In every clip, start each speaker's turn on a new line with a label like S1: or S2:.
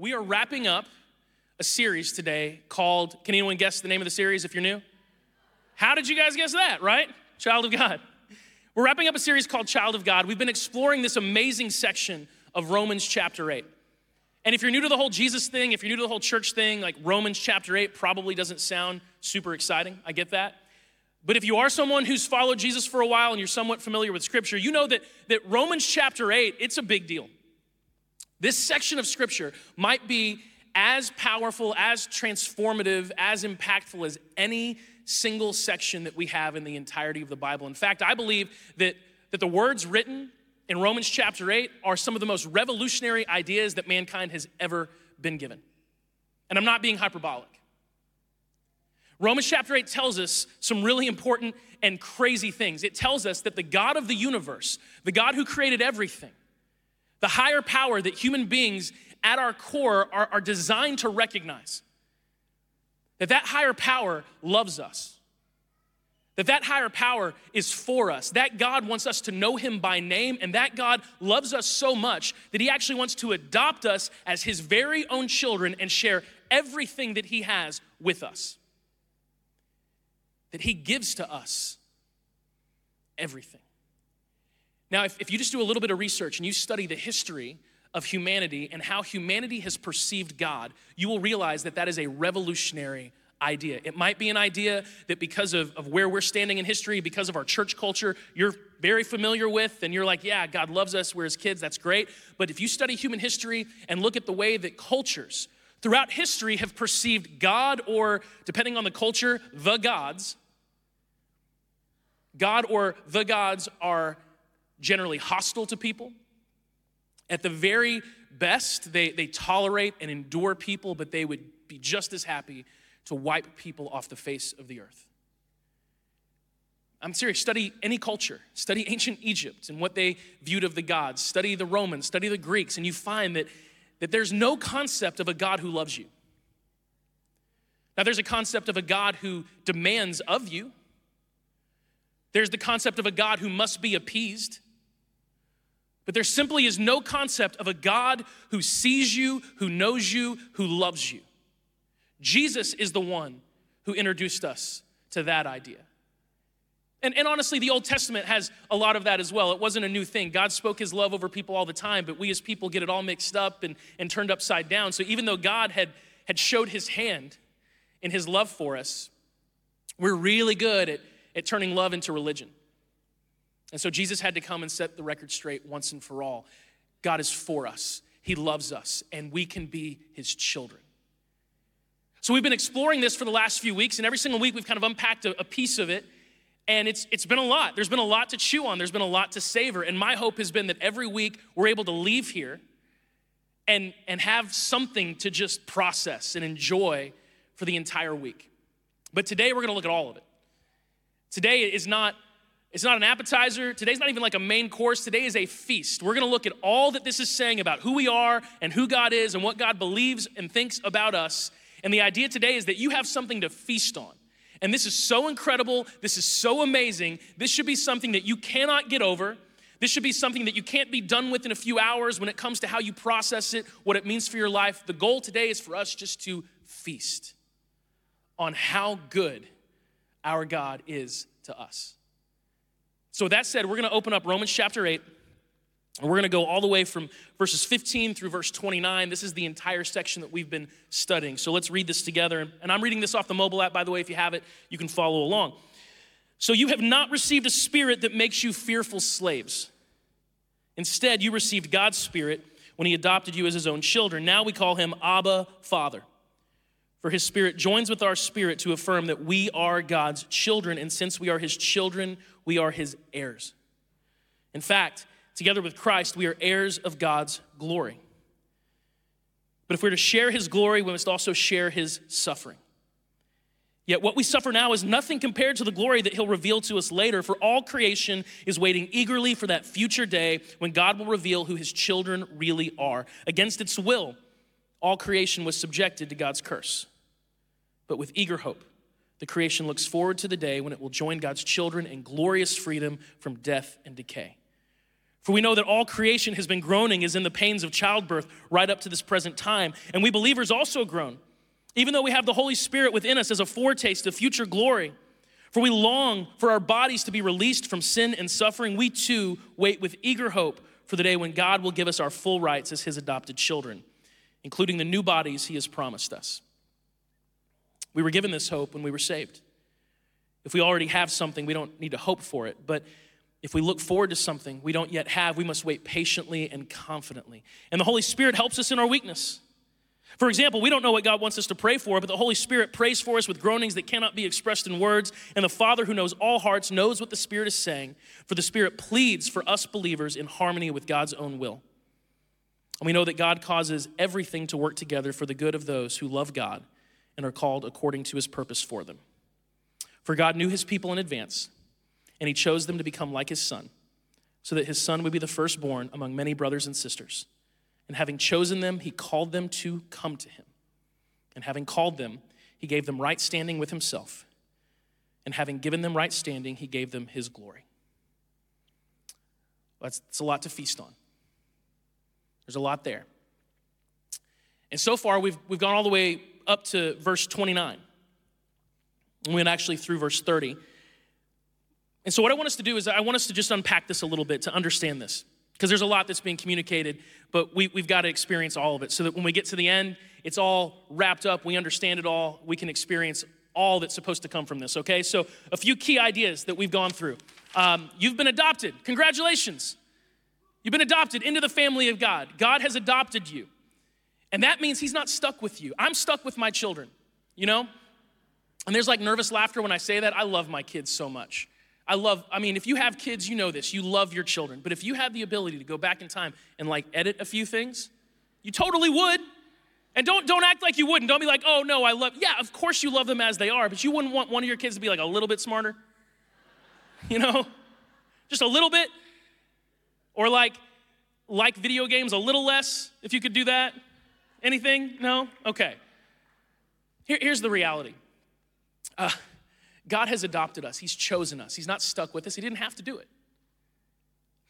S1: We are wrapping up a series today called, can anyone guess the name of the series if you're new? How did you guys guess that, right? Child of God. We're wrapping up a series called Child of God. We've been exploring this amazing section of Romans chapter 8. And if you're new to the whole Jesus thing, if you're new to the whole church thing, like Romans chapter 8 probably doesn't sound super exciting. I get that. But if you are someone who's followed Jesus for a while and you're somewhat familiar with scripture, you know that, that Romans chapter 8, it's a big deal. This section of scripture might be as powerful, as transformative, as impactful as any single section that we have in the entirety of the Bible. In fact, I believe that, that the words written in Romans chapter 8 are some of the most revolutionary ideas that mankind has ever been given. And I'm not being hyperbolic. Romans chapter 8 tells us some really important and crazy things. It tells us that the God of the universe, the God who created everything, the higher power that human beings at our core are, are designed to recognize, that that higher power loves us. That that higher power is for us. That god wants us to know him by name and that god loves us so much that he actually wants to adopt us as his very own children and share everything that he has with us. That he gives to us everything now if, if you just do a little bit of research and you study the history of humanity and how humanity has perceived god you will realize that that is a revolutionary idea. It might be an idea that because of, of where we're standing in history, because of our church culture, you're very familiar with, and you're like, yeah, God loves us, we're his kids, that's great. But if you study human history and look at the way that cultures throughout history have perceived God, or depending on the culture, the gods, God or the gods are generally hostile to people. At the very best, they, they tolerate and endure people, but they would be just as happy to wipe people off the face of the earth. I'm serious. Study any culture. Study ancient Egypt and what they viewed of the gods. Study the Romans, study the Greeks, and you find that, that there's no concept of a God who loves you. Now, there's a concept of a God who demands of you, there's the concept of a God who must be appeased. But there simply is no concept of a God who sees you, who knows you, who loves you. Jesus is the one who introduced us to that idea. And, and honestly, the Old Testament has a lot of that as well. It wasn't a new thing. God spoke his love over people all the time, but we as people get it all mixed up and, and turned upside down. So even though God had, had showed his hand in his love for us, we're really good at, at turning love into religion. And so Jesus had to come and set the record straight once and for all. God is for us, he loves us, and we can be his children. So we've been exploring this for the last few weeks, and every single week we've kind of unpacked a, a, piece of it. And it's, it's been a lot. There's been a lot to chew on, there's been a lot to savor. And my hope has been that every week we're able to leave here and, and have something to just process and enjoy for the entire week. But today we're gonna look at all of it. Today is not it's not an appetizer. Today's not even like a main course. Today is a feast. We're going to look at all that this is saying about who we are and who God is and what God believes and thinks about us and the idea today is that you have something to feast on. And this is so incredible. This is so amazing. This should be something that you cannot get over. This should be something that you can't be done with in a few hours when it comes to how you process it, what it means for your life. The goal today is for us just to feast on how good our God is to us. So, with that said, we're going to open up Romans chapter 8. And we're going to go all the way from verses 15 through verse 29. This is the entire section that we've been studying. So let's read this together. And I'm reading this off the mobile app, by the way. If you have it, you can follow along. So you have not received a spirit that makes you fearful slaves. Instead, you received God's spirit when he adopted you as his own children. Now we call him Abba, Father. For his spirit joins with our spirit to affirm that we are God's children. And since we are his children, we are his heirs. In fact, Together with Christ, we are heirs of God's glory. But if we're to share his glory, we must also share his suffering. Yet what we suffer now is nothing compared to the glory that he'll reveal to us later, for all creation is waiting eagerly for that future day when God will reveal who his children really are. Against its will, all creation was subjected to God's curse. But with eager hope, the creation looks forward to the day when it will join God's children in glorious freedom from death and decay. For we know that all creation has been groaning as in the pains of childbirth right up to this present time. And we believers also groan, even though we have the Holy Spirit within us as a foretaste of future glory. For we long for our bodies to be released from sin and suffering. We too wait with eager hope for the day when God will give us our full rights as his adopted children, including the new bodies he has promised us. We were given this hope when we were saved. If we already have something, we don't need to hope for it. But if we look forward to something we don't yet have, we must wait patiently and confidently. And the Holy Spirit helps us in our weakness. For example, we don't know what God wants us to pray for, but the Holy Spirit prays for us with groanings that cannot be expressed in words. And the Father, who knows all hearts, knows what the Spirit is saying, for the Spirit pleads for us believers in harmony with God's own will. And we know that God causes everything to work together for the good of those who love God and are called according to his purpose for them. For God knew his people in advance and he chose them to become like his son, so that his son would be the firstborn among many brothers and sisters. And having chosen them, he called them to come to him. And having called them, he gave them right standing with himself. And having given them right standing, he gave them his glory. That's, that's a lot to feast on. There's a lot there. And so far, we've, we've gone all the way up to verse 29. We went actually through verse 30. And so, what I want us to do is, I want us to just unpack this a little bit to understand this, because there's a lot that's being communicated, but we, we've got to experience all of it so that when we get to the end, it's all wrapped up, we understand it all, we can experience all that's supposed to come from this, okay? So, a few key ideas that we've gone through. Um, you've been adopted. Congratulations. You've been adopted into the family of God. God has adopted you. And that means He's not stuck with you. I'm stuck with my children, you know? And there's like nervous laughter when I say that. I love my kids so much. I love, I mean, if you have kids, you know this. You love your children. But if you have the ability to go back in time and like edit a few things, you totally would. And don't don't act like you wouldn't. Don't be like, oh no, I love. Yeah, of course you love them as they are, but you wouldn't want one of your kids to be like a little bit smarter. You know? Just a little bit. Or like like video games a little less, if you could do that. Anything? No? Okay. Here, here's the reality. Uh, God has adopted us, He's chosen us. He's not stuck with us, He didn't have to do it.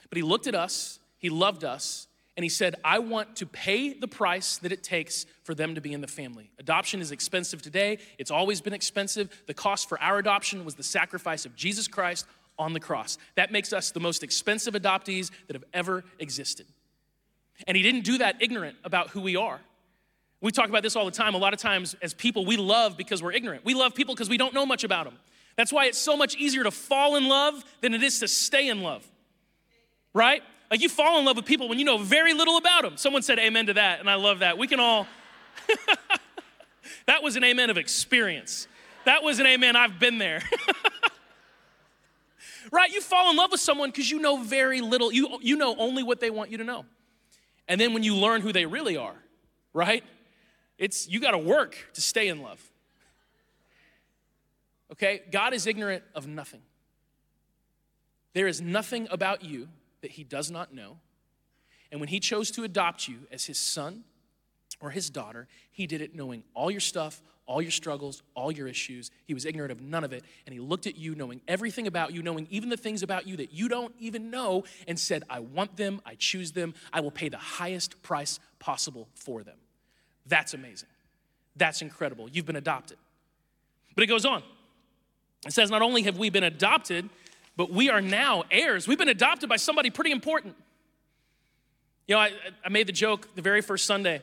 S1: But He looked at us, He loved us, and He said, I want to pay the price that it takes for them to be in the family. Adoption is expensive today, it's always been expensive. The cost for our adoption was the sacrifice of Jesus Christ on the cross. That makes us the most expensive adoptees that have ever existed. And He didn't do that ignorant about who we are. We talk about this all the time. A lot of times, as people, we love because we're ignorant. We love people because we don't know much about them. That's why it's so much easier to fall in love than it is to stay in love. Right? Like you fall in love with people when you know very little about them. Someone said amen to that, and I love that. We can all, that was an amen of experience. That was an amen, I've been there. right? You fall in love with someone because you know very little. You, you know only what they want you to know. And then when you learn who they really are, right? It's you got to work to stay in love. Okay? God is ignorant of nothing. There is nothing about you that he does not know. And when he chose to adopt you as his son or his daughter, he did it knowing all your stuff, all your struggles, all your issues. He was ignorant of none of it. And he looked at you, knowing everything about you, knowing even the things about you that you don't even know, and said, I want them, I choose them, I will pay the highest price possible for them. That's amazing. That's incredible. You've been adopted. But it goes on. It says, not only have we been adopted, but we are now heirs. We've been adopted by somebody pretty important. You know, I, I made the joke the very first Sunday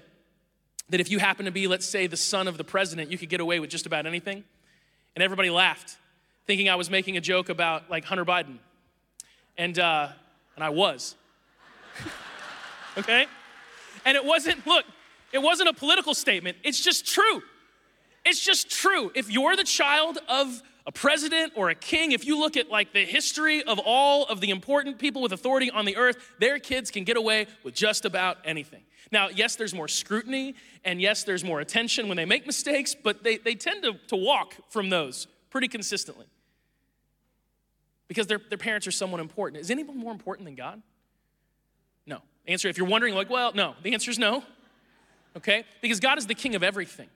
S1: that if you happen to be, let's say, the son of the president, you could get away with just about anything. And everybody laughed, thinking I was making a joke about like Hunter Biden. And, uh, and I was. okay? And it wasn't, look, it wasn't a political statement, it's just true. It's just true. If you're the child of a president or a king, if you look at like the history of all of the important people with authority on the earth, their kids can get away with just about anything. Now, yes, there's more scrutiny, and yes, there's more attention when they make mistakes, but they, they tend to, to walk from those pretty consistently because their, their parents are someone important. Is anyone more important than God? No. Answer if you're wondering, like, well, no. The answer is no. Okay? Because God is the king of everything.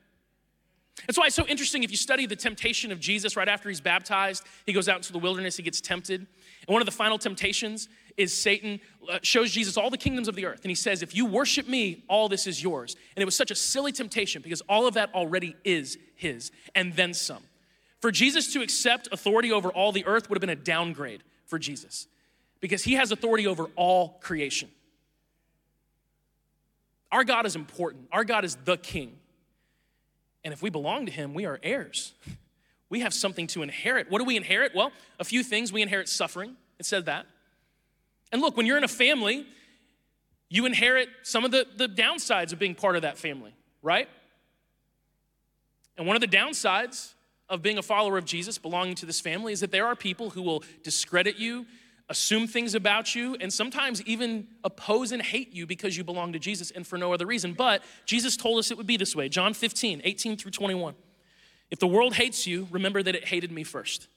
S1: That's why it's so interesting if you study the temptation of Jesus right after he's baptized, he goes out into the wilderness, he gets tempted. And one of the final temptations is Satan uh, shows Jesus all the kingdoms of the earth. And he says, If you worship me, all this is yours. And it was such a silly temptation because all of that already is his, and then some. For Jesus to accept authority over all the earth would have been a downgrade for Jesus because he has authority over all creation. Our God is important, our God is the king. And if we belong to him, we are heirs. We have something to inherit. What do we inherit? Well, a few things. We inherit suffering. It said that. And look, when you're in a family, you inherit some of the, the downsides of being part of that family, right? And one of the downsides of being a follower of Jesus, belonging to this family, is that there are people who will discredit you, assume things about you, and sometimes even oppose and hate you because you belong to Jesus and for no other reason. But Jesus told us it would be this way John 15, 18 through 21. If the world hates you, remember that it hated me first.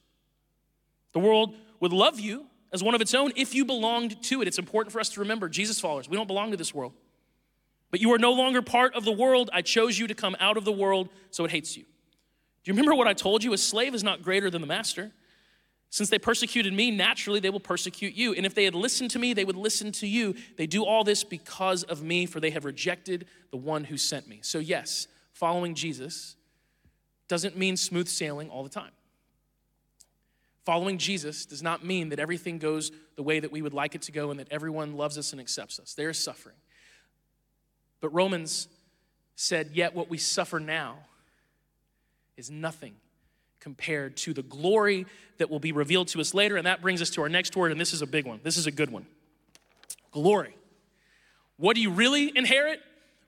S1: The world would love you as one of its own if you belonged to it. It's important for us to remember, Jesus followers, we don't belong to this world. But you are no longer part of the world. I chose you to come out of the world, so it hates you. Do you remember what I told you? A slave is not greater than the master. Since they persecuted me, naturally they will persecute you. And if they had listened to me, they would listen to you. They do all this because of me, for they have rejected the one who sent me. So, yes, following Jesus doesn't mean smooth sailing all the time. Following Jesus does not mean that everything goes the way that we would like it to go and that everyone loves us and accepts us. There is suffering. But Romans said, Yet what we suffer now is nothing compared to the glory that will be revealed to us later. And that brings us to our next word, and this is a big one. This is a good one glory. What do you really inherit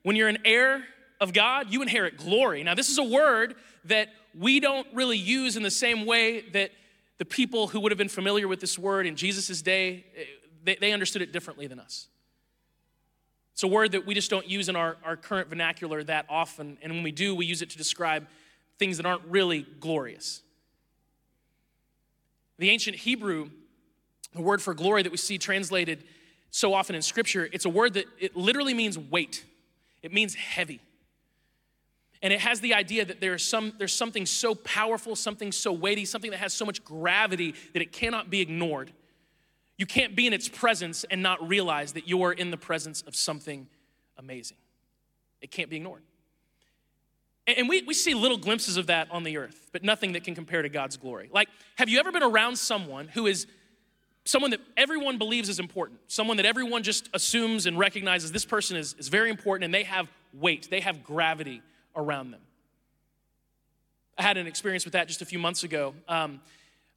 S1: when you're an heir of God? You inherit glory. Now, this is a word that we don't really use in the same way that the people who would have been familiar with this word in Jesus' day, eh, they, they understood it differently than us. It's a word that we just don't use in our, our current vernacular that often, and when we do, we use it to describe things that aren't really glorious. The ancient Hebrew, the word for glory that we see translated so often in Scripture, it's a word that it literally means weight. It means heavy. And it has the idea that there's, some, there's something so powerful, something so weighty, something that has so much gravity that it cannot be ignored. You can't be in its presence and not realize that you're in the presence of something amazing. It can't be ignored. And we, we see little glimpses of that on the earth, but nothing that can compare to God's glory. Like, have you ever been around someone who is someone that everyone believes is important, someone that everyone just assumes and recognizes this person is, is very important and they have weight, they have gravity around them. I had an experience with that just a few months ago. Um,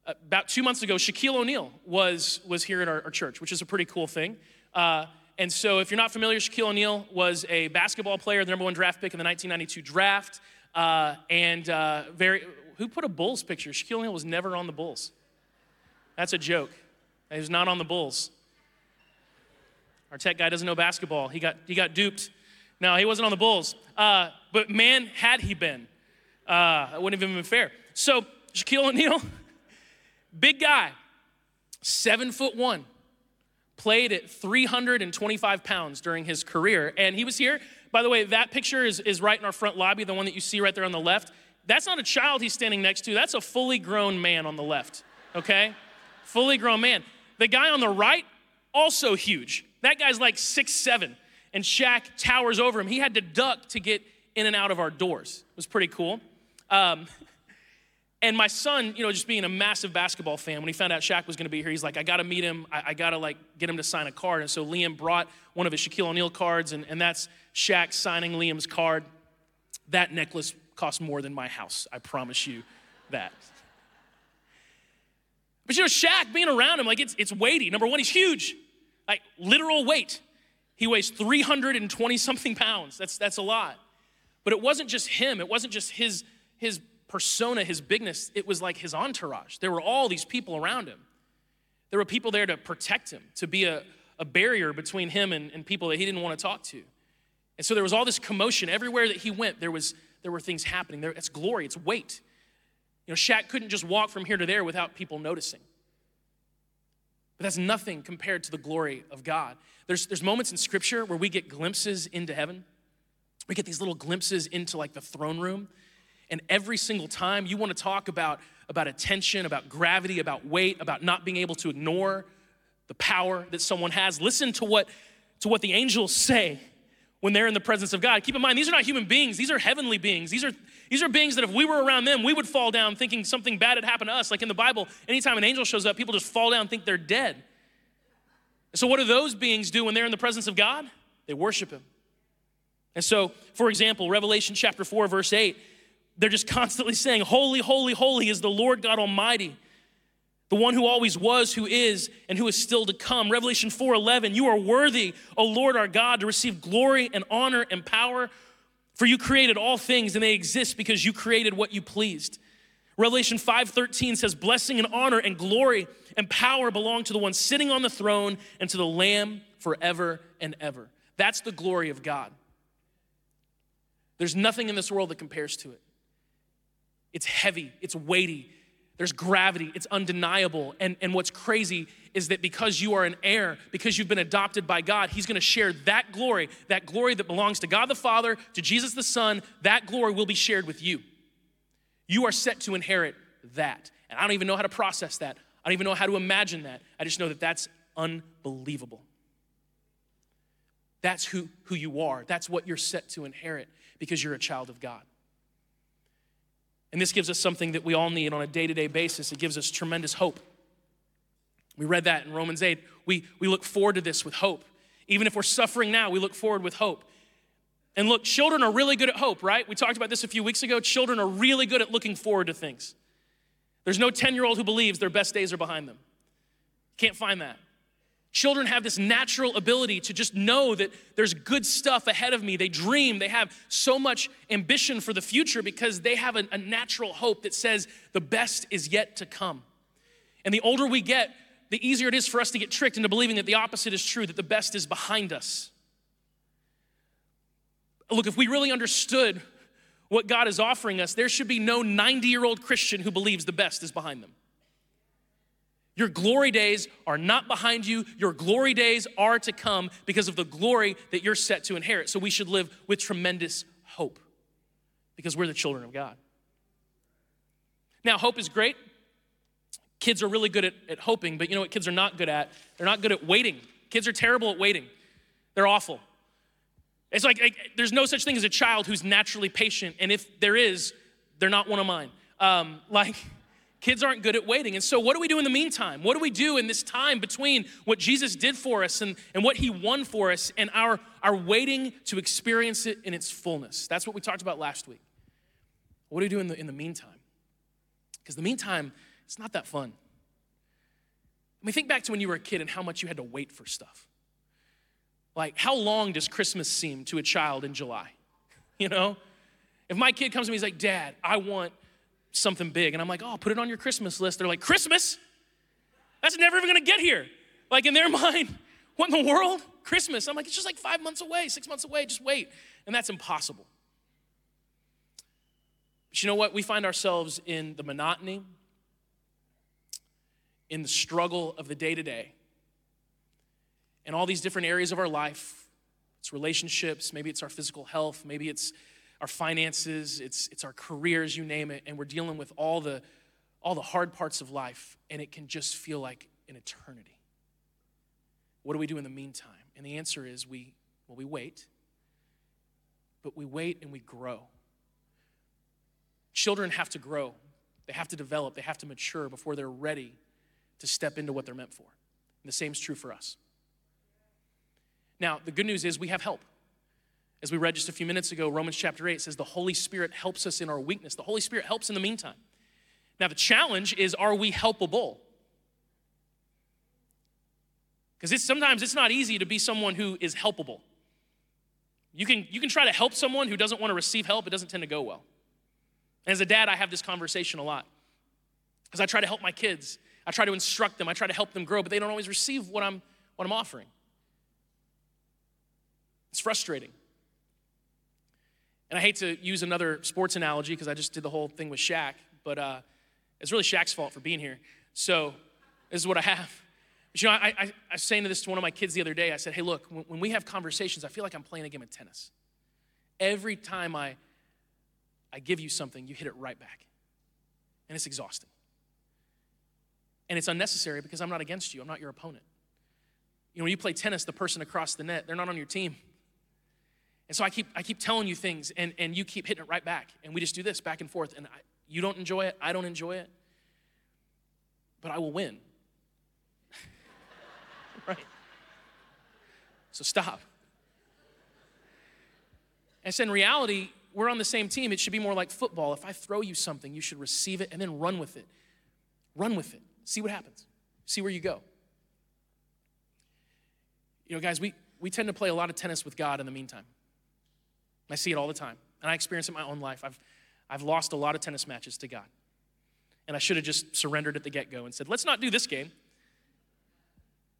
S1: about two months ago, Shaquille O'Neal was, was here at our, our, church, which is a pretty cool thing. Uh, and so, if you're not familiar, Shaquille O'Neal was a basketball player, the number one draft pick in the 1992 draft. Uh, and uh, very, who put a Bulls picture? Shaquille O'Neal was never on the Bulls. That's a joke. He was not on the Bulls. Our tech guy doesn't know basketball. He got, he got duped. No, he wasn't on the Bulls. Uh, but man, had he been, uh, it wouldn't have even been fair. So Shaquille O'Neal, big guy, seven foot one, played at 325 pounds during his career. And he was here. By the way, that picture is, is right in our front lobby, the one that you see right there on the left. That's not a child he's standing next to, that's a fully grown man on the left, okay? fully grown man. The guy on the right, also huge. That guy's like six seven and Shaq towers over him. He had to duck to get in and out of our doors. It was pretty cool. Um, and my son, you know, just being a massive basketball fan, when he found out Shaq was going to be here, he's like, I got to meet him. I, I got to like get him to sign a card. And so Liam brought one of his Shaquille O'Neal cards, and, and that's Shaq signing Liam's card. That necklace cost more than my house. I promise you that. But you know, Shaq being around him, like it's it's weighty. Number one, he's huge, like literal weight. He weighs 320 something pounds. That's, that's a lot. But it wasn't just him, it wasn't just his, his persona, his bigness, it was like his entourage. There were all these people around him. There were people there to protect him, to be a, a barrier between him and, and people that he didn't want to talk to. And so there was all this commotion. Everywhere that he went, there, was, there were things happening. There, it's glory, it's weight. You know, Shaq couldn't just walk from here to there without people noticing. But that's nothing compared to the glory of God. There's, there's moments in Scripture where we get glimpses into heaven. We get these little glimpses into like the throne room. And every single time you want to talk about, about attention, about gravity, about weight, about not being able to ignore the power that someone has. Listen to what, to what the angels say when they're in the presence of God. Keep in mind, these are not human beings, these are heavenly beings. These are, these are beings that if we were around them, we would fall down thinking something bad had happened to us. Like in the Bible, anytime an angel shows up, people just fall down think they're dead. So, what do those beings do when they're in the presence of God? They worship Him. And so, for example, Revelation chapter 4, verse 8, they're just constantly saying, Holy, holy, holy is the Lord God Almighty, the one who always was, who is, and who is still to come. Revelation 4 11, you are worthy, O Lord our God, to receive glory and honor and power, for you created all things, and they exist because you created what you pleased. Revelation 5:13 says blessing and honor and glory and power belong to the one sitting on the throne and to the lamb forever and ever. That's the glory of God. There's nothing in this world that compares to it. It's heavy, it's weighty, there's gravity, it's undeniable. And, and what's crazy is that because you are an heir, because you've been adopted by God, He's gonna share that glory, that glory that belongs to God the Father, to Jesus the Son, that glory will be shared with you. You are set to inherit that. And I don't even know how to process that. I don't even know how to imagine that. I just know that that's unbelievable. That's who, who you are. That's what you're set to inherit because you're a child of God. And this gives us something that we all need on a day to day basis. It gives us tremendous hope. We read that in Romans 8. We, we look forward to this with hope. Even if we're suffering now, we look forward with hope. And look, children are really good at hope, right? We talked about this a few weeks ago. Children are really good at looking forward to things. There's no 10 year old who believes their best days are behind them. Can't find that. Children have this natural ability to just know that there's good stuff ahead of me. They dream, they have so much ambition for the future because they have a, a, natural hope that says the best is yet to come. And the older we get, the easier it is for us to get tricked into believing that the opposite is true, that the best is behind us. Look, if we really understood what God is offering us, there should be no 90 year old Christian who believes the best is behind them. Your glory days are not behind you. Your glory days are to come because of the glory that you're set to inherit. So we should live with tremendous hope because we're the children of God. Now, hope is great. Kids are really good at, at hoping, but you know what kids are not good at? They're not good at waiting. Kids are terrible at waiting, they're awful. It's like, like there's no such thing as a child who's naturally patient, and if there is, they're not one of mine. Um, like, Kids aren't good at waiting. And so, what do we do in the meantime? What do we do in this time between what Jesus did for us and, and what he won for us and our, our waiting to experience it in its fullness? That's what we talked about last week. What do we do in the, in the meantime? Because the meantime, it's not that fun. I mean, think back to when you were a kid and how much you had to wait for stuff. Like, how long does Christmas seem to a child in July? You know? If my kid comes to me, he's like, Dad, I want something big. And I'm like, oh, put it on your Christmas list. They're like, Christmas? That's never even gonna get here. Like in their mind, what in the world? Christmas. I'm like, it's just like five months away, six months away, just wait. And that's impossible. But you know what? We find ourselves in the monotony, in the struggle of the day to day, in all these different areas of our life. It's relationships, maybe it's our physical health, maybe it's our finances, it's, it's our careers, you name it, and we're dealing with all the, all the hard parts of life, and it can just feel like an eternity. What do we do in the meantime? And the answer is we, well, we wait, but we wait and we grow. Children have to grow, they have to develop, they have to mature before they're ready to step into what they're meant for. And the same is true for us. Now, the good news is we have help. As we read just a few minutes ago, Romans chapter 8 says the Holy Spirit helps us in our weakness. The Holy Spirit helps in the meantime. Now, the challenge is are we helpable? Because it's, sometimes it's not easy to be someone who is helpable. You can, you can try to help someone who doesn't want to receive help, it doesn't tend to go well. And as a dad, I have this conversation a lot because I try to help my kids. I try to instruct them, I try to help them grow, but they don't always receive what I'm, what I'm offering. It's frustrating. And I hate to use another sports analogy because I just did the whole thing with Shaq, but uh, it's really Shaq's fault for being here. So this is what I have. But, you know, I, I, I, was saying this to one of my kids the other day. I said, hey, look, when, when we have conversations, I feel like I'm playing a game of tennis. Every time I, I give you something, you hit it right back. And it's exhausting. And it's unnecessary because I'm not against you, I'm not your opponent. You know, when you play tennis, the person across the net, they're not on your team. And so I keep, I keep telling you things, and, and you keep hitting it right back. And we just do this back and forth. And I, you don't enjoy it, I don't enjoy it, but I will win. right? So stop. And so in reality, we're on the same team. It should be more like football. If I throw you something, you should receive it and then run with it. Run with it. See what happens. See where you go. You know, guys, we, we tend to play a lot of tennis with God in the meantime. I see it all the time. And I experience it in my own life. I've, I've lost a lot of tennis matches to God. And I should have just surrendered at the get go and said, let's not do this game.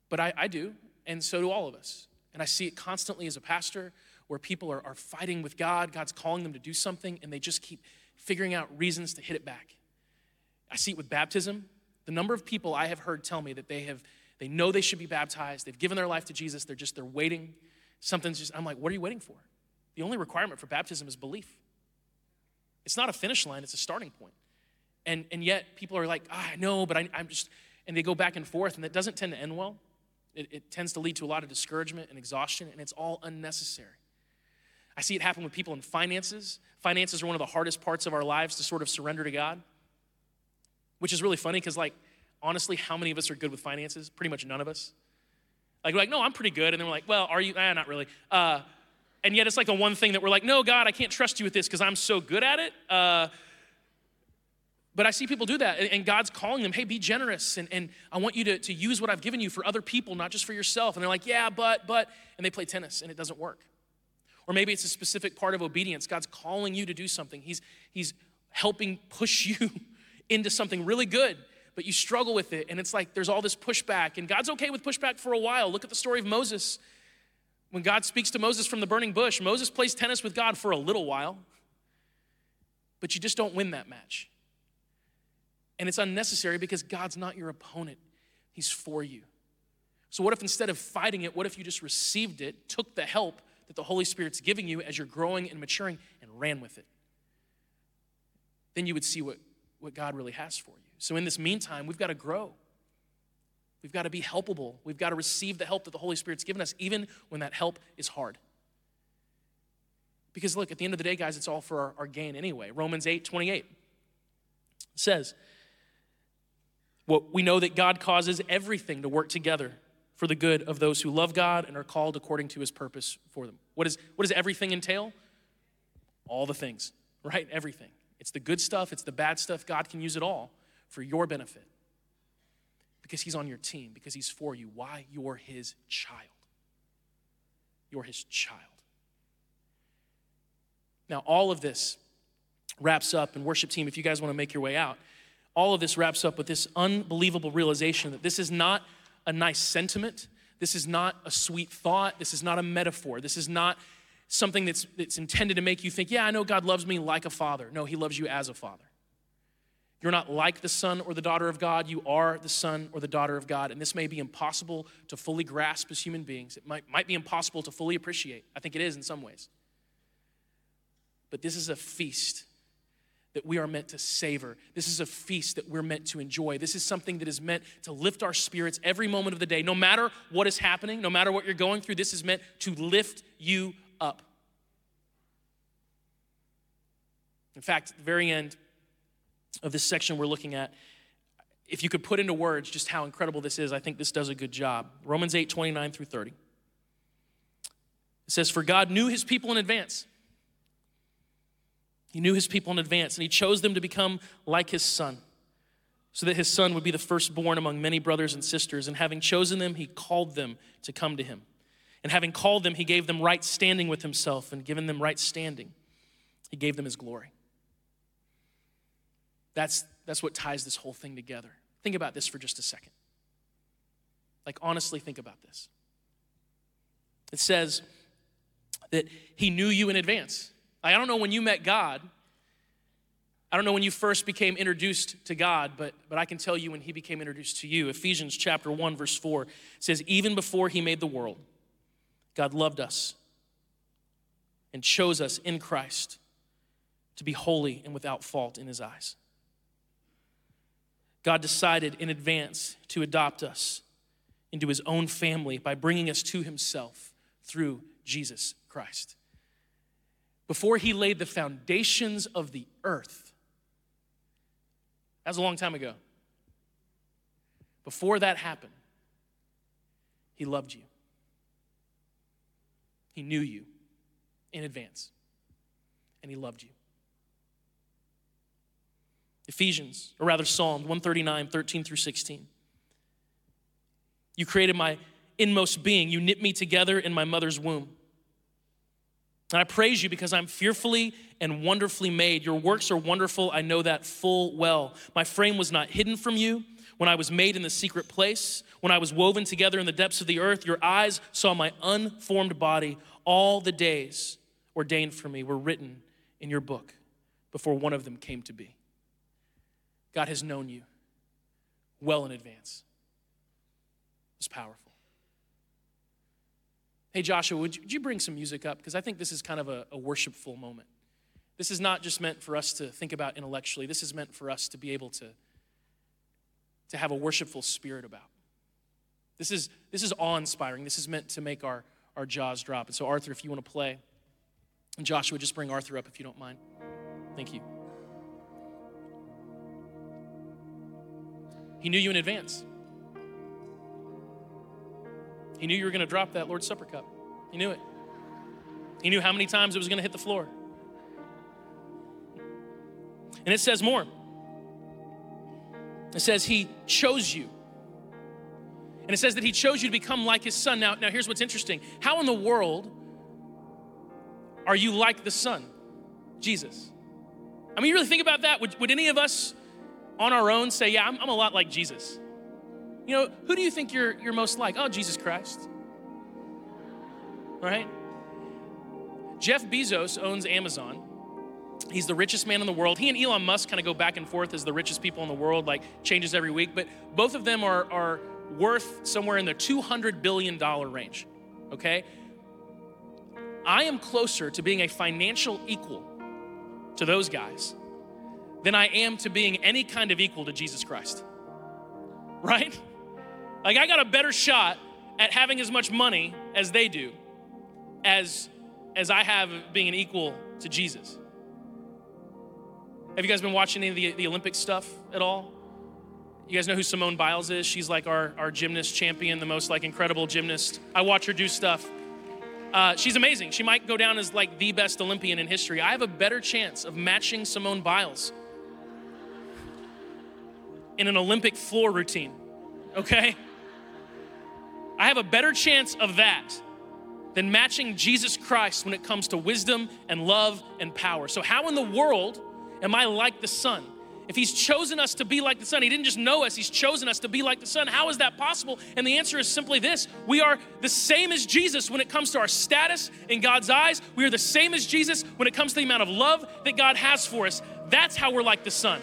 S1: But I, I do, and so do all of us. And I see it constantly as a pastor where people are, are fighting with God. God's calling them to do something, and they just keep figuring out reasons to hit it back. I see it with baptism. The number of people I have heard tell me that they have they know they should be baptized, they've given their life to Jesus, they're just they're waiting. Something's just I'm like, what are you waiting for? The only requirement for baptism is belief. It's not a finish line, it's a starting point. And, and yet people are like, ah, I know, but I, am just, and they go back and forth, and it doesn't tend to end well. It, it tends to lead to a lot of discouragement and exhaustion, and it's all unnecessary. I see it happen with people in finances. Finances are one of the hardest parts of our lives to sort of surrender to God, which is really funny because, like, honestly, how many of us are good with finances? Pretty much none of us. Like, we're like, no, I'm pretty good. And then we're like, well, are you? Eh, not really. Uh, and yet it's like the one thing that we're like, no, God, I can't trust you with this because I'm so good at it. Uh, but I see people do that, and God's calling them, hey, be generous, and, and I want you to, to use what I've given you for other people, not just for yourself. And they're like, yeah, but, but, and they play tennis, and it doesn't work. Or maybe it's a specific part of obedience. God's calling you to do something, He's, he's helping push you into something really good, but you struggle with it, and it's like there's all this pushback, and God's okay with pushback for a while. Look at the story of Moses. When God speaks to Moses from the burning bush, Moses plays tennis with God for a little while, but you just don't win that match. And it's unnecessary because God's not your opponent, He's for you. So, what if instead of fighting it, what if you just received it, took the help that the Holy Spirit's giving you as you're growing and maturing, and ran with it? Then you would see what, what God really has for you. So, in this meantime, we've got to grow. We've got to be helpable. We've got to receive the help that the Holy Spirit's given us, even when that help is hard. Because look, at the end of the day, guys, it's all for our, our gain anyway. Romans 8 28 says, well, we know that God causes everything to work together for the good of those who love God and are called according to his purpose for them. What, is, what does everything entail? All the things, right? Everything. It's the good stuff, it's the bad stuff. God can use it all for your benefit because he's on your team, because he's for you. Why? You're his child. You're his child. Now, all of this wraps up, and worship team, if you guys want to make your way out, all of this wraps up with this unbelievable realization that this is not a nice sentiment. This is not a sweet thought. This is not a metaphor. This is not something that's, that's intended to make you think, yeah, I know God loves me like a father. No, he loves you as a father. You're not like the son or the daughter of God. You are the son or the daughter of God. And this may be impossible to fully grasp as human beings. It might, might be impossible to fully appreciate. I think it is in some ways. But this is a feast that we are meant to savor. This is a feast that we're meant to enjoy. This is something that is meant to lift our spirits every moment of the day. No matter what is happening, no matter what you're going through, this is meant to lift you up. In fact, at the very end, of this section we're looking at, if you could put into words just how incredible this is, I think this does a good job. Romans 8, 29 through 30. It says, For God knew his people in advance. He knew his people in advance, and he chose them to become like his son, so that his son would be the firstborn among many brothers and sisters. And having chosen them, he called them to come to him. And having called them, he gave them right standing with himself, and given them right standing, he gave them his glory. That's, that's what ties this whole thing together. Think about this for just a second. Like, honestly, think about this. It says that He knew you in advance. I don't know when you met God. I don't know when you first became introduced to God, but, but I can tell you when He became introduced to you. Ephesians chapter 1, verse 4 says, Even before He made the world, God loved us and chose us in Christ to be holy and without fault in His eyes. God decided in advance to adopt us into his own family by bringing us to himself through Jesus Christ. Before he laid the foundations of the earth, that was a long time ago. Before that happened, he loved you. He knew you in advance, and he loved you. Ephesians, or rather Psalm 139, 13 through 16. You created my inmost being. You knit me together in my mother's womb. And I praise you because I'm fearfully and wonderfully made. Your works are wonderful. I know that full well. My frame was not hidden from you when I was made in the secret place, when I was woven together in the depths of the earth. Your eyes saw my unformed body. All the days ordained for me were written in your book before one of them came to be. God has known you well in advance. It's powerful. Hey, Joshua, would you, would you bring some music up? Because I think this is kind of a, a worshipful moment. This is not just meant for us to think about intellectually, this is meant for us to be able to, to have a worshipful spirit about. This is, this is awe inspiring. This is meant to make our, our jaws drop. And so, Arthur, if you want to play, and Joshua, just bring Arthur up if you don't mind. Thank you. He knew you in advance. He knew you were going to drop that Lord's Supper cup. He knew it. He knew how many times it was going to hit the floor. And it says more. It says he chose you. And it says that he chose you to become like his son. Now, now here's what's interesting. How in the world are you like the son? Jesus. I mean, you really think about that? Would, would any of us on our own say, Yeah, I'm, I'm a lot like Jesus? You know, who do you think you're, you're most like? Oh, Jesus Christ. Right? Jeff Bezos owns Amazon. He's the richest man in the world. He and Elon Musk kind of go back and forth as the richest people in the world, like changes every week, but both of them are, are worth somewhere in the $200 billion range, okay? I am closer to being a financial equal to those guys than I am to being any kind of equal to Jesus Christ. Right? Like, I got a better shot at having as much money as they do as, as I have being an equal to Jesus. Have you guys been watching any of the, the Olympic stuff at all? You guys know who Simone Biles is? She's like our, our gymnast champion, the most like incredible gymnast. I watch her do stuff. Uh, she's amazing. She might go down as like the best Olympian in history. I have a better chance of matching Simone Biles in an Olympic floor routine, okay? I have a better chance of that than matching Jesus Christ when it comes to wisdom and love and power. So, how in the world am I like the Son? If He's chosen us to be like the Son, He didn't just know us, He's chosen us to be like the Son. How is that possible? And the answer is simply this we are the same as Jesus when it comes to our status in God's eyes. We are the same as Jesus when it comes to the amount of love that God has for us. That's how we're like the Son.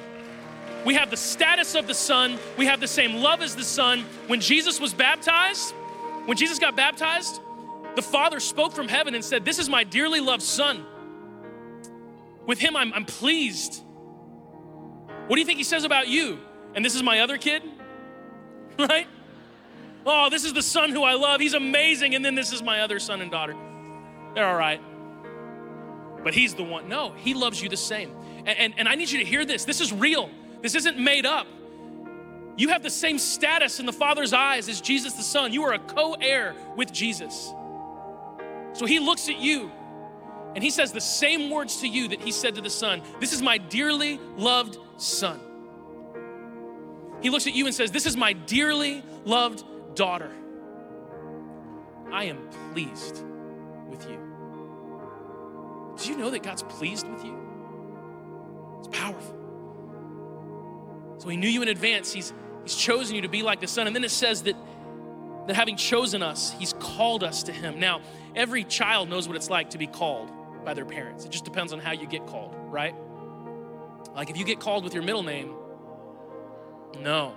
S1: We have the status of the Son, we have the same love as the Son. When Jesus was baptized, when Jesus got baptized, the Father spoke from heaven and said, This is my dearly loved Son. With him, I'm, I'm pleased. What do you think he says about you? And this is my other kid? Right? Oh, this is the son who I love. He's amazing. And then this is my other son and daughter. They're all right. But he's the one. No, he loves you the same. And, and, and I need you to hear this. This is real. This isn't made up. You have the same status in the Father's eyes as Jesus the Son. You are a co heir with Jesus. So he looks at you and he says the same words to you that he said to the Son This is my dearly loved Son. He looks at you and says, This is my dearly loved daughter. I am pleased with you. Do you know that God's pleased with you? It's powerful. So he knew you in advance. He's He's chosen you to be like the Son. And then it says that, that having chosen us, He's called us to Him. Now, every child knows what it's like to be called by their parents. It just depends on how you get called, right? Like if you get called with your middle name, no.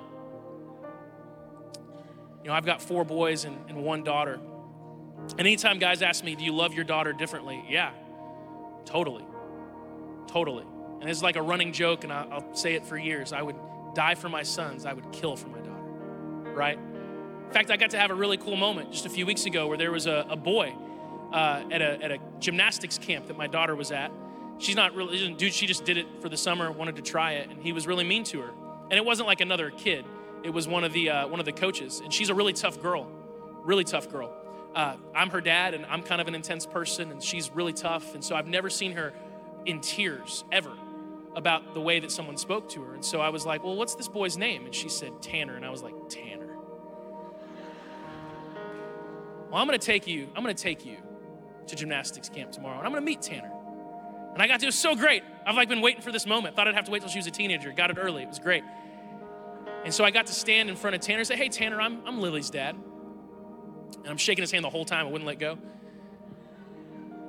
S1: You know, I've got four boys and, and one daughter. And anytime guys ask me, Do you love your daughter differently? Yeah, totally. Totally. And it's like a running joke, and I'll say it for years. I would die for my sons, I would kill for my daughter, right? In fact, I got to have a really cool moment just a few weeks ago where there was a, a boy uh, at, a, at a gymnastics camp that my daughter was at. She's not really, do, she just did it for the summer, wanted to try it, and he was really mean to her. And it wasn't like another kid, it was one of the, uh, one of the coaches. And she's a really tough girl, really tough girl. Uh, I'm her dad, and I'm kind of an intense person, and she's really tough. And so I've never seen her in tears ever about the way that someone spoke to her. And so I was like, Well, what's this boy's name? And she said, Tanner. And I was like, Tanner. Well, I'm gonna take you, I'm gonna take you to gymnastics camp tomorrow, and I'm gonna meet Tanner. And I got to, it was so great. I've like been waiting for this moment. Thought I'd have to wait till she was a teenager. Got it early. It was great. And so I got to stand in front of Tanner and say, Hey, Tanner, I'm, I'm Lily's dad. And I'm shaking his hand the whole time. I wouldn't let go.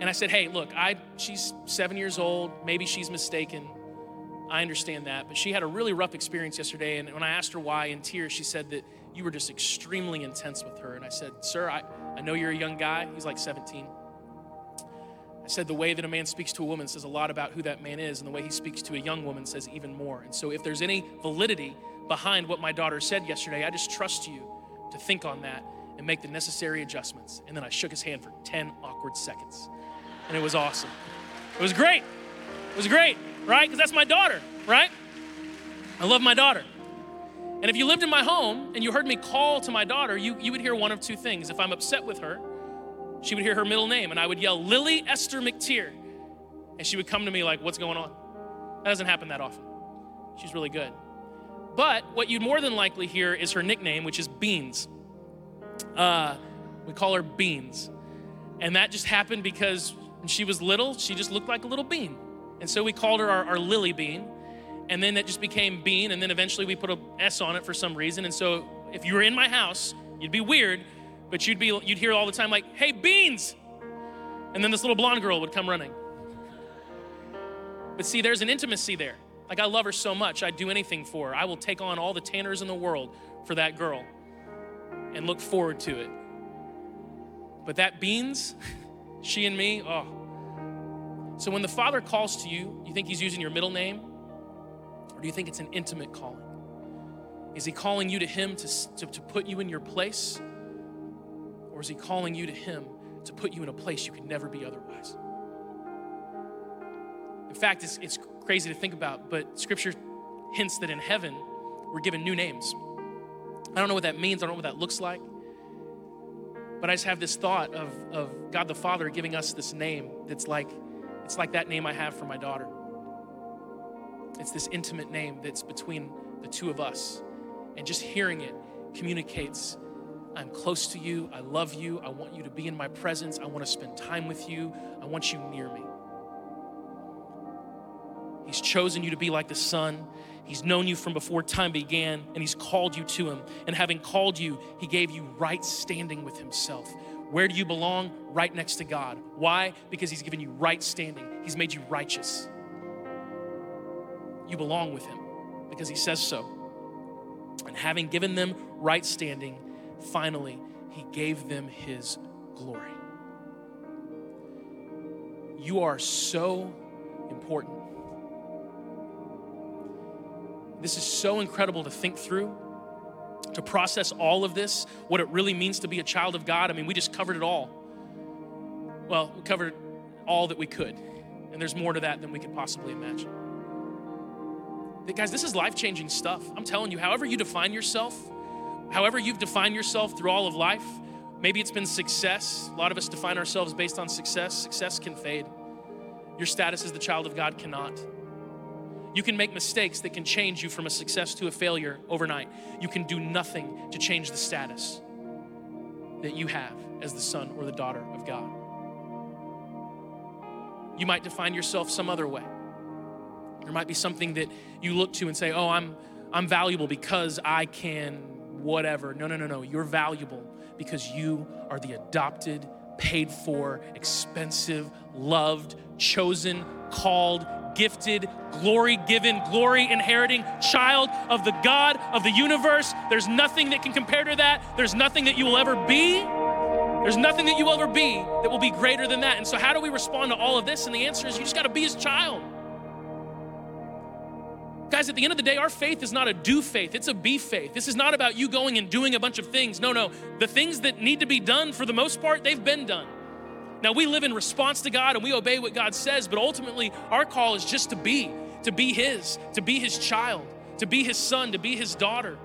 S1: And I said, Hey, look, I, she's seven years old. Maybe she's mistaken. I understand that. But she had a really rough experience yesterday. And when I asked her why in tears, she said that you were just extremely intense with her. And I said, Sir, I, I know you're a young guy. He's like 17. I said the way that a man speaks to a woman says a lot about who that man is, and the way he speaks to a young woman says even more. And so, if there's any validity behind what my daughter said yesterday, I just trust you to think on that and make the necessary adjustments. And then I shook his hand for 10 awkward seconds. And it was awesome. It was great. It was great, right? Because that's my daughter, right? I love my daughter. And if you lived in my home and you heard me call to my daughter, you, you would hear one of two things. If I'm upset with her, she would hear her middle name, and I would yell, Lily Esther McTeer. And she would come to me like, What's going on? That doesn't happen that often. She's really good. But what you'd more than likely hear is her nickname, which is Beans. Uh, we call her Beans. And that just happened because when she was little, she just looked like a little bean. And so we called her our, our Lily Bean. And then that just became Bean. And then eventually we put a S on it for some reason. And so if you were in my house, you'd be weird, but you'd be you'd hear all the time like, "Hey, Beans!" And then this little blonde girl would come running. But see, there's an intimacy there. Like I love her so much, I'd do anything for her. I will take on all the tanners in the world for that girl and look forward to it. But that Beans, she and me, oh. So when the Father calls to you, you think he's using your middle name? Or do you think it's an intimate calling? Is he calling you to him to, to, to put you in your place? Or is he calling you to him to put you in a place you could never be otherwise? In fact, it's, it's crazy to think about, but scripture hints that in heaven, we're given new names. I don't know what that means, I don't know what that looks like. But I just have this thought of, of God the Father giving us this name that's like, it's like that name I have for my daughter. It's this intimate name that's between the two of us. And just hearing it communicates I'm close to you. I love you. I want you to be in my presence. I want to spend time with you. I want you near me. He's chosen you to be like the Son. He's known you from before time began, and He's called you to Him. And having called you, He gave you right standing with Himself. Where do you belong? Right next to God. Why? Because He's given you right standing, He's made you righteous. You belong with Him because He says so. And having given them right standing, finally, He gave them His glory. You are so important. This is so incredible to think through, to process all of this, what it really means to be a child of God. I mean, we just covered it all. Well, we covered all that we could, and there's more to that than we could possibly imagine. But guys, this is life changing stuff. I'm telling you, however you define yourself, however you've defined yourself through all of life, maybe it's been success. A lot of us define ourselves based on success. Success can fade. Your status as the child of God cannot. You can make mistakes that can change you from a success to a failure overnight. You can do nothing to change the status that you have as the son or the daughter of God. You might define yourself some other way. There might be something that you look to and say, "Oh, I'm I'm valuable because I can whatever." No, no, no, no. You're valuable because you are the adopted, paid for, expensive, loved, chosen, called, gifted, glory given, glory inheriting child of the God of the universe. There's nothing that can compare to that. There's nothing that you will ever be. There's nothing that you will ever be that will be greater than that. And so, how do we respond to all of this? And the answer is you just got to be his child. Guys, at the end of the day, our faith is not a do faith, it's a be faith. This is not about you going and doing a bunch of things. No, no. The things that need to be done, for the most part, they've been done. Now, we live in response to God and we obey what God says, but ultimately, our call is just to be, to be His, to be His child, to be His son, to be His daughter.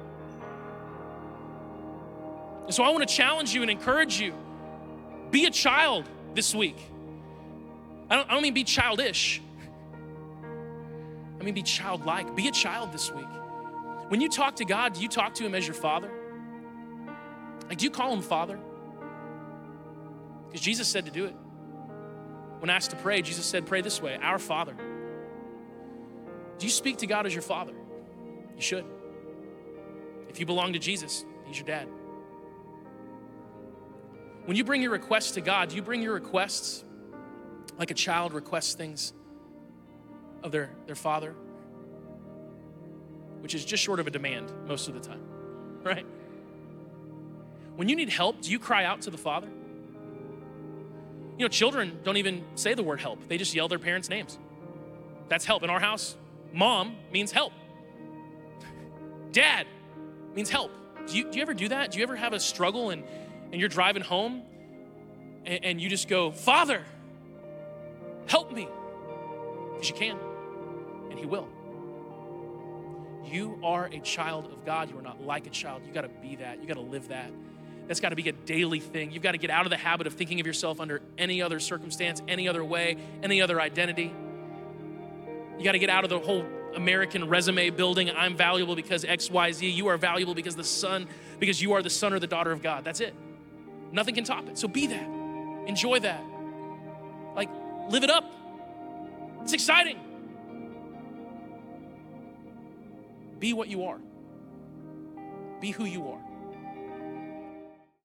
S1: And so I want to challenge you and encourage you be a child this week. I don't, I don't mean be childish. I mean, be childlike. Be a child this week. When you talk to God, do you talk to Him as your Father? Like, do you call Him Father? Because Jesus said to do it. When asked to pray, Jesus said, Pray this way Our Father. Do you speak to God as your Father? You should. If you belong to Jesus, He's your dad. When you bring your requests to God, do you bring your requests like a child requests things of their, their father, which is just short of a demand most of the time, right? When you need help, do you cry out to the father? You know, children don't even say the word help, they just yell their parents' names. That's help. In our house, mom means help, dad means help. Do you, do you ever do that? Do you ever have a struggle and, and you're driving home and, and you just go, Father, help me? Because you can and He will. You are a child of God. You are not like a child. You got to be that. You got to live that. That's got to be a daily thing. You've got to get out of the habit of thinking of yourself under any other circumstance, any other way, any other identity. You got to get out of the whole American resume building. I'm valuable because XYZ. You are valuable because the son, because you are the son or the daughter of God. That's it. Nothing can top it. So be that. Enjoy that. Like, live it up. It's exciting. Be what you are. Be who you are.